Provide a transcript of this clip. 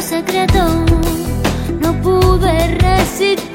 secreto, no pude resistir.